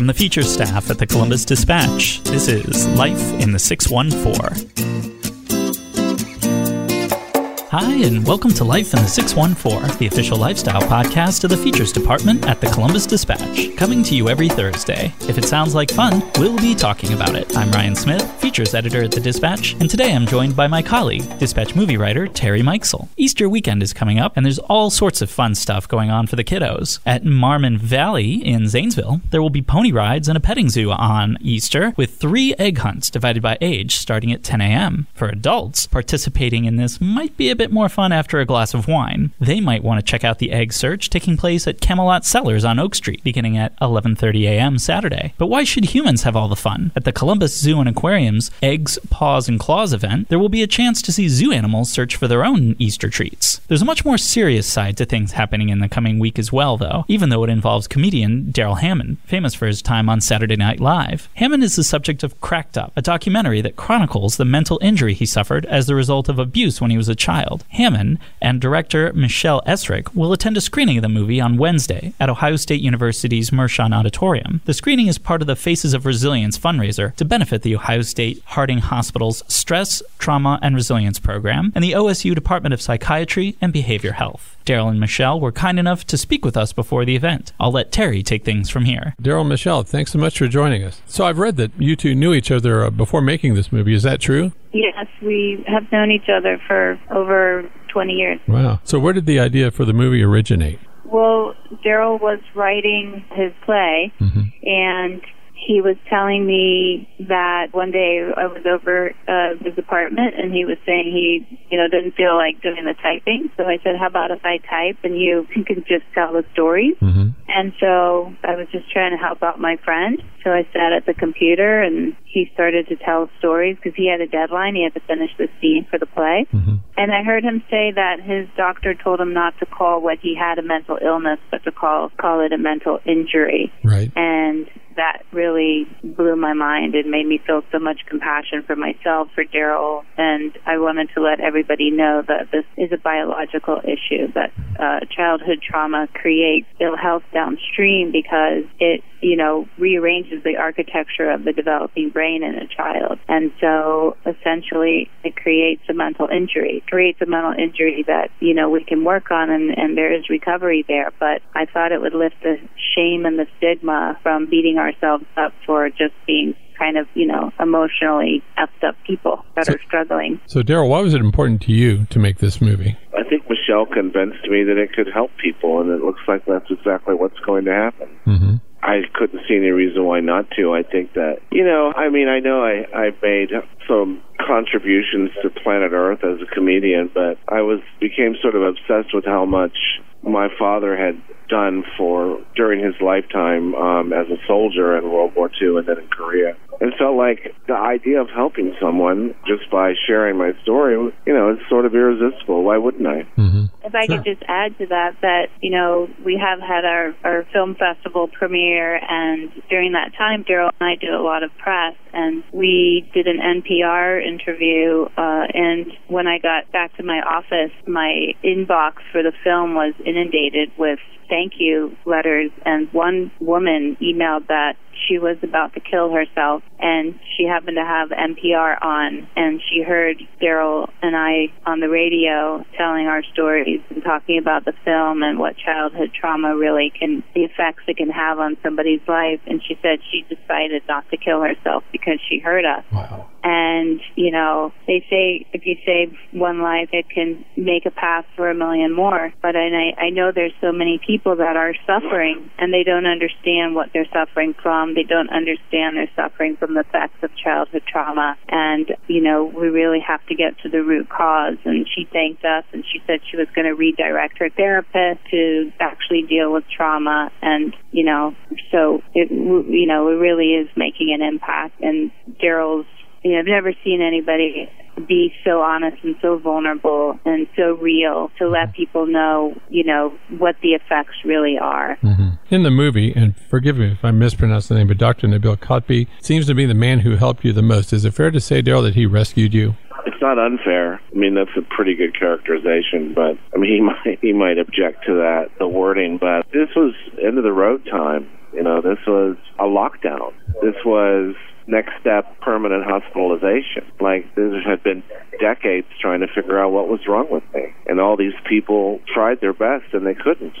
From the feature staff at the Columbus Dispatch, this is Life in the 614. Hi, and welcome to Life in the 614, the official lifestyle podcast of the Features Department at the Columbus Dispatch, coming to you every Thursday. If it sounds like fun, we'll be talking about it. I'm Ryan Smith, features editor at the Dispatch, and today I'm joined by my colleague, Dispatch movie writer Terry Mikesell. Easter weekend is coming up, and there's all sorts of fun stuff going on for the kiddos. At Marmon Valley in Zanesville, there will be pony rides and a petting zoo on Easter, with three egg hunts divided by age starting at 10 a.m. For adults, participating in this might be a bit more fun after a glass of wine. They might want to check out the egg search taking place at Camelot Cellars on Oak Street, beginning at 11:30 a.m. Saturday. But why should humans have all the fun? At the Columbus Zoo and Aquarium's Eggs, Paws, and Claws event, there will be a chance to see zoo animals search for their own Easter treats. There's a much more serious side to things happening in the coming week as well, though, even though it involves comedian Darrell Hammond, famous for his time on Saturday Night Live. Hammond is the subject of Cracked Up, a documentary that chronicles the mental injury he suffered as the result of abuse when he was a child. Hammond and director Michelle Esrick will attend a screening of the movie on Wednesday at Ohio State University's Mershon Auditorium. The screening is part of the Faces of Resilience fundraiser to benefit the Ohio State Harding Hospital's Stress, Trauma, and Resilience program and the OSU Department of Psychiatry and Behavior Health. Darrell and Michelle were kind enough to speak with us before the event. I'll let Terry take things from here. Darrell and Michelle, thanks so much for joining us. So I've read that you two knew each other uh, before making this movie. Is that true? Yes, we have known each other for over 20 years. Wow. So where did the idea for the movie originate? Well, Darrell was writing his play, Mm-hmm. and he was telling me that one day I was over uh, his apartment, and he was saying he, you know, didn't feel like doing the typing. So I said, "How about if I type and you can just tell the stories?" Mm-hmm. And so I was just trying to help out my friend. So I sat at the computer and he started to tell stories because he had a deadline. He had to finish the scene for the play. Mm-hmm. And I heard him say that his doctor told him not to call what he had a mental illness, but to call call it a mental injury. Right. And that really blew my mind and made me feel so much compassion for myself, for Darrell, and I wanted to let everybody know that this is a biological issue, that uh, childhood trauma creates ill health downstream because it, you know, rearranges the architecture of the developing brain in a child. And so essentially it creates a mental injury, creates a mental injury that, you know, we can work on and, and there is recovery there. But I thought it would lift the shame and the stigma from beating ourselves up for just being kind of, you know, emotionally effed up people that So- are struggling. So Darrell, why was it important to you to make this movie? I think Michelle convinced me that it could help people, and it looks like that's exactly what's going to happen. Mm-hmm. I couldn't see any reason why not to. I think that, you know, I mean, I know I, I made some contributions to planet Earth as a comedian, but I was became sort of obsessed with how much my father had done for during his lifetime um, as a soldier in World War II and then in Korea. And felt like the idea of helping someone just by sharing my story, you know, is sort of irresistible. Why wouldn't I? Mm-hmm. If I could just add to that, that, you know, we have had our, our film festival premiere, and during that time, Darrell and I did a lot of press, and we did an NPR interview, uh, and when I got back to my office, my inbox for the film was inundated with thank you letters, and one woman emailed that she was about to kill herself, and she happened to have NPR on, and she heard Darrell and I on the radio telling our stories and talking about the film and what childhood trauma really can, the effects it can have on somebody's life. And she said she decided not to kill herself because she heard us. Wow. And, you know, they say if you save one life, it can make a path for a million more. But and I, I know there's so many people that are suffering and they don't understand what they're suffering from. They don't understand they're suffering from the effects of childhood trauma. And, you know, we really have to get to the root cause. And she thanked us and she said she was going to redirect her therapist to actually deal with trauma. And, you know, so it, you know, it really is making an impact. And Darrell's you know, I've never seen anybody be so honest and so vulnerable and so real to let people know, you know, what the effects really are. Mm-hmm. In the movie, and forgive me if I mispronounce the name, but Dr. Nabil Kotbi seems to be the man who helped you the most. Is it fair to say, Darrell, that he rescued you? It's not unfair. I mean, that's a pretty good characterization, but I mean, he might he might object to that the wording, but this was end of the road time. You know, this was a lockdown. This was next step permanent hospitalization. Like this had been decades trying to figure out what was wrong with me. And all these people tried their best and they couldn't.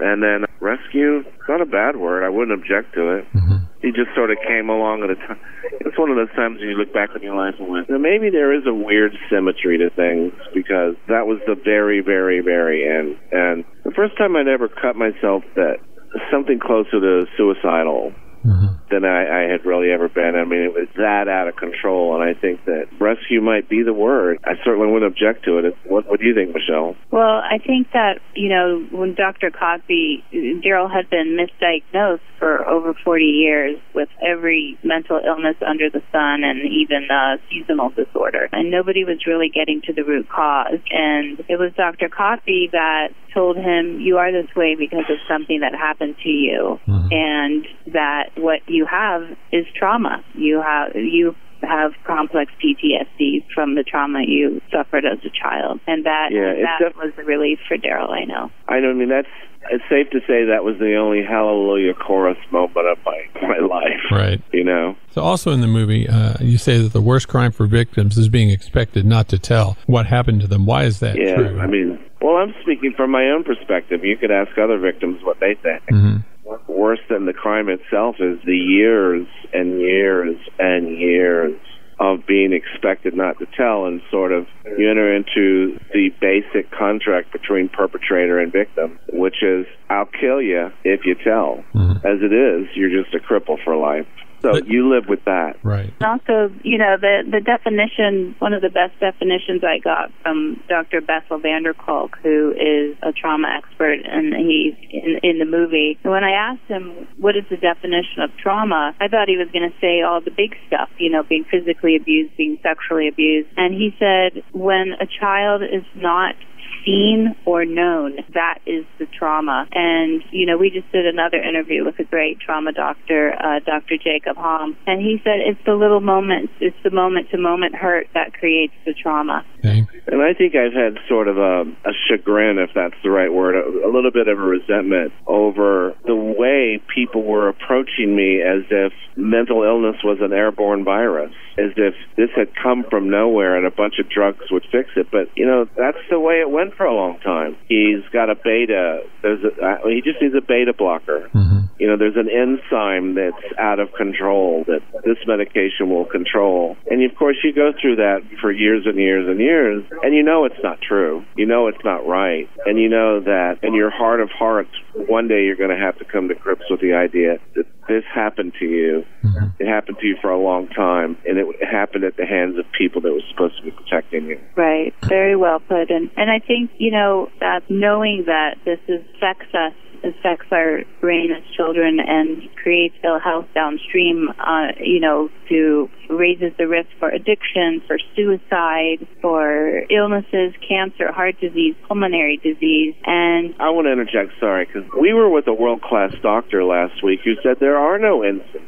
And then rescue, not a bad word. I wouldn't object to it. Mm-hmm. He just sort of came along at a time. It's one of those times when you look back on your life and went, maybe there is a weird symmetry to things because that was the very, very, very end. And the first time I'd ever cut myself that something closer to suicidal mm-hmm. Than I, I had really ever been. I mean, it was that out of control, and I think that rescue might be the word. I certainly wouldn't object to it. What, what do you think, Michelle? Well, I think that, you know, when Dr. Kotbi, Darrell had been misdiagnosed for over 40 years with every mental illness under the sun and even uh, seasonal disorder. And nobody was really getting to the root cause. And it was Dr. Kotbi that told him, You are this way because of something that happened to you. Mm-hmm. And that what you have is trauma. You have you have complex PTSD from the trauma you suffered as a child, and that yeah, that def- was a relief for Darrell. I know. I know. I mean, that's it's safe to say that was the only hallelujah chorus moment of my my life. Right. You know. So also in the movie, uh, you say that the worst crime for victims is being expected not to tell what happened to them. Why is that yeah, true? I mean, well, I'm speaking from my own perspective. You could ask other victims what they think. Mm-hmm worse than the crime itself is the years and years and years of being expected not to tell and sort of you enter into the basic contract between perpetrator and victim, which is I'll kill you if you tell. Mm-hmm. As it is, you're just a cripple for life. So but, you live with that. Right. And also, you know, the the definition, one of the best definitions I got from Dr. Bessel van der Kolk, who is a trauma expert, and he's in, in the movie. And when I asked him, what is the definition of trauma, I thought he was going to say all the big stuff, you know, being physically abused, being sexually abused. And he said, when a child is not seen or known. That is the trauma. And, you know, we just did another interview with a great trauma doctor, uh, Dr. Jacob Ham, and he said it's the little moments, it's the moment to moment hurt that creates the trauma. Okay. And I think I've had sort of a, a chagrin, if that's the right word, a, a little bit of a resentment over the way people were approaching me as if mental illness was an airborne virus, as if this had come from nowhere and a bunch of drugs would fix it. But, you know, that's the way it went for a long time. He's got a beta. There's a, uh, he just needs a beta blocker. Mm-hmm. You know, there's an enzyme that's out of control that this medication will control. And of course, you go through that for years and years and years, and you know it's not true. You know it's not right. And you know that in your heart of hearts, one day you're going to have to come to grips with the idea that this happened to you. Mm-hmm. It happened to you for a long time, and it happened at the hands of people that were supposed to be protecting you. Right. Very well put. And and I think you know that knowing that this affects us affects our brain as children and creates ill health downstream, uh, you know, to raises the risk for addiction, for suicide, for illnesses, cancer, heart disease, pulmonary disease. And I want to interject, sorry, because we were with a world class doctor last week who said there are no instances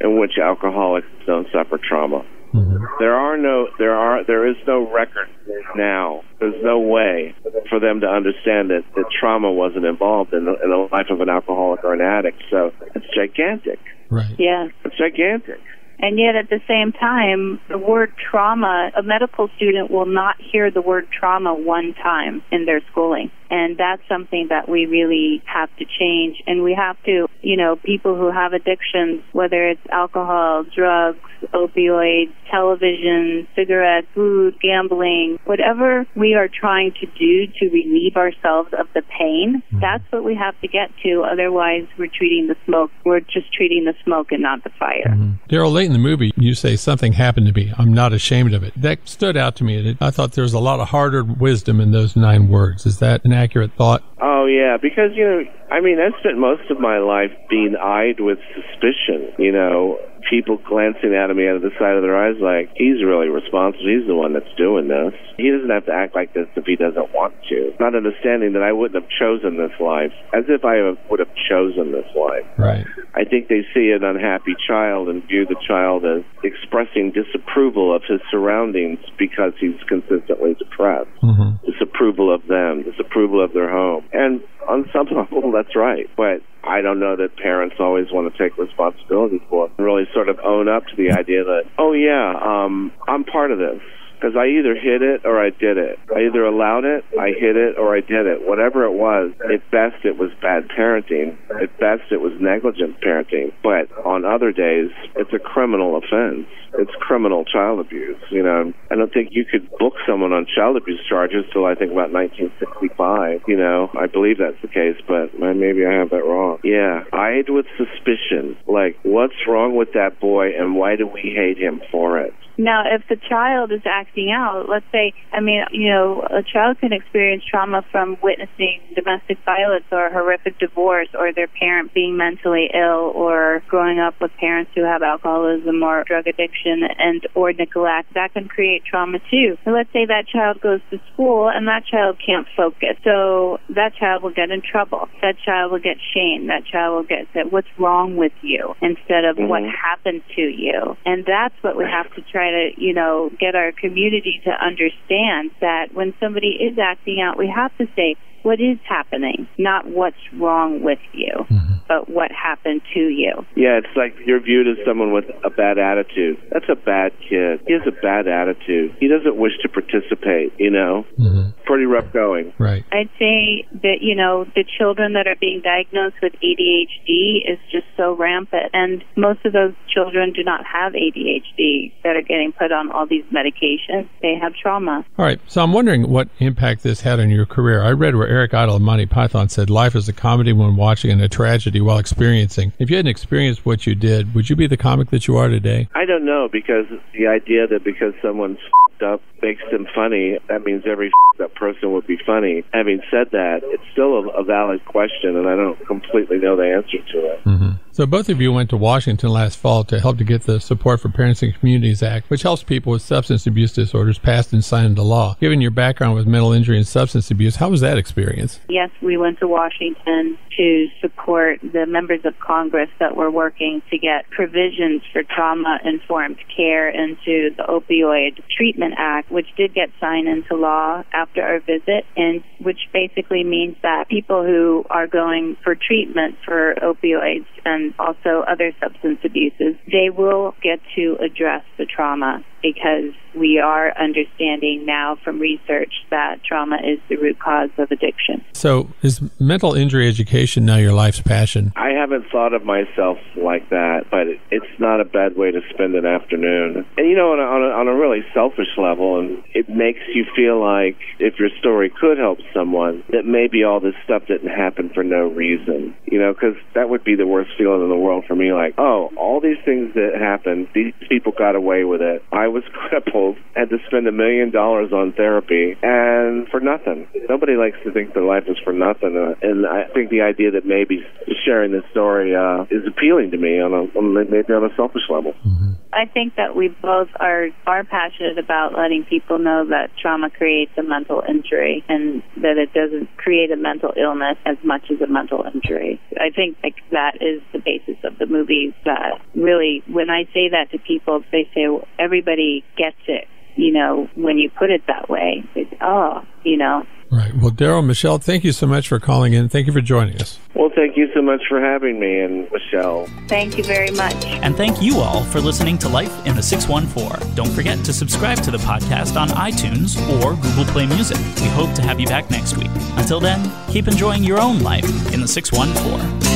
in which alcoholics don't suffer trauma. Mm-hmm. There are no, there are, there is no record now. There's no way for them to understand that, that trauma wasn't involved in the, in the life of an alcoholic or an addict. So it's gigantic. Right. Yeah. It's gigantic. And yet at the same time, the word trauma, a medical student will not hear the word trauma one time in their schooling. And that's something that we really have to change. And we have to, you know, people who have addictions, whether it's alcohol, drugs, opioids, television, cigarettes, food, gambling, whatever we are trying to do to relieve ourselves of the pain, mm-hmm. that's what we have to get to. Otherwise, we're treating the smoke, we're just treating the smoke and not the fire. Mm-hmm. Darrell, late in the movie, you say something happened to me. I'm not ashamed of it. That stood out to me. I thought there was a lot of hard-earned wisdom in those nine words. Is that an accurate thought? Oh yeah, because you know, I mean, I spent most of my life being eyed with suspicion. You know, people glancing at me out of the side of their eyes like he's really responsible. He's the one that's doing this. He doesn't have to act like this if he doesn't want to. Not understanding that I wouldn't have chosen this life, as if I would have chosen this life. Right. I think they see an unhappy child and view the child as expressing disapproval of his surroundings because he's consistently depressed. Mm-hmm. Disapproval of them, disapproval of their home, and on some level, that's right. But I don't know that parents always want to take responsibility for it and really sort of own up to the idea that, oh yeah, um, I'm part of this because I either hid it or I did it. I either allowed it, I hid it, or I did it. Whatever it was, at best it was bad parenting. At best it was negligent parenting. But on other days, it's a criminal offense. It's criminal child abuse. You know, I don't think you could book someone on child abuse charges till I think about 1965. You know, I believe that's the case, but maybe I have that wrong. Yeah, eyed with suspicion. Like, what's wrong with that boy, and why do we hate him for it? Now, if the child is acting out, let's say, I mean, you know, a child can experience trauma from witnessing domestic violence or a horrific divorce or their parent being mentally ill or growing up with parents who have alcoholism or drug addiction and or neglect. That can create trauma too. And let's say that child goes to school and that child can't focus. So that child will get in trouble. That child will get shamed. That child will get said, what's wrong with you? Instead of mm-hmm. what happened to you. And that's what we have to try try to, you know, get our community to understand that when somebody is acting out, we have to say, what is happening, not what's wrong with you, mm-hmm. but what happened to you. Yeah, it's like you're viewed as someone with a bad attitude. That's a bad kid. He has a bad attitude. He doesn't wish to participate, you know? Mm-hmm. Pretty rough going. Right. I'd say that, you know, the children that are being diagnosed with ADHD is just so rampant. And most of those children do not have ADHD that are getting put on all these medications. They have trauma. All right. So I'm wondering what impact this had on your career. I read where Eric Idle of Monty Python said, Life is a comedy when watching and a tragedy while experiencing. If you hadn't experienced what you did, would you be the comic that you are today? I don't know, because the idea that because someone's makes them funny, that means every up person would be funny. Having said that, it's still a, a, valid question, and I don't completely know the answer to it. Mm-hmm. So both of you went to Washington last fall to help to get the Support for Patients and Communities Act, which helps people with substance abuse disorders passed and signed into law. Given your background with mental injury and substance abuse, how was that experience? Yes, we went to Washington to support the members of Congress that were working to get provisions for trauma informed care into the Opioid Treatment Act, which did get signed into law after our visit, and which basically means that people who are going for treatment for opioids and also other substance abuses, they will get to address the trauma because we are understanding now from research that trauma is the root cause of addiction. So, is mental injury education now your life's passion? I haven't thought of myself like that, but it's not a bad way to spend an afternoon. And you know, on a, on a, on a really selfish level, and it makes you feel like if your story could help someone, that maybe all this stuff didn't happen for no reason. You know, because that would be the worst feeling in the world for me. Like, oh, all these things that happened, these people got away with it. I was crippled, had to spend a million dollars on therapy, and for nothing. Nobody likes to think their life is for nothing, uh, and I think the idea that maybe sharing this story uh, is appealing to me on a on maybe on a selfish level. Mm-hmm. I think that we both are are passionate about letting people know that trauma creates a mental injury and that it doesn't create a mental illness as much as a mental injury. I think like that is the basis of the movie. That really, when I say that to people, they say well, everybody gets it. You know, when you put it that way, it's oh, you know, Right. Well, Darrell, Michelle, thank you so much for calling in. Thank you for joining us. Well, thank you so much for having me, and Michelle. Thank you very much. And thank you all for listening to Life in the 614. Don't forget to subscribe to the podcast on iTunes or Google Play Music. We hope to have you back next week. Until then, keep enjoying your own life in the 614.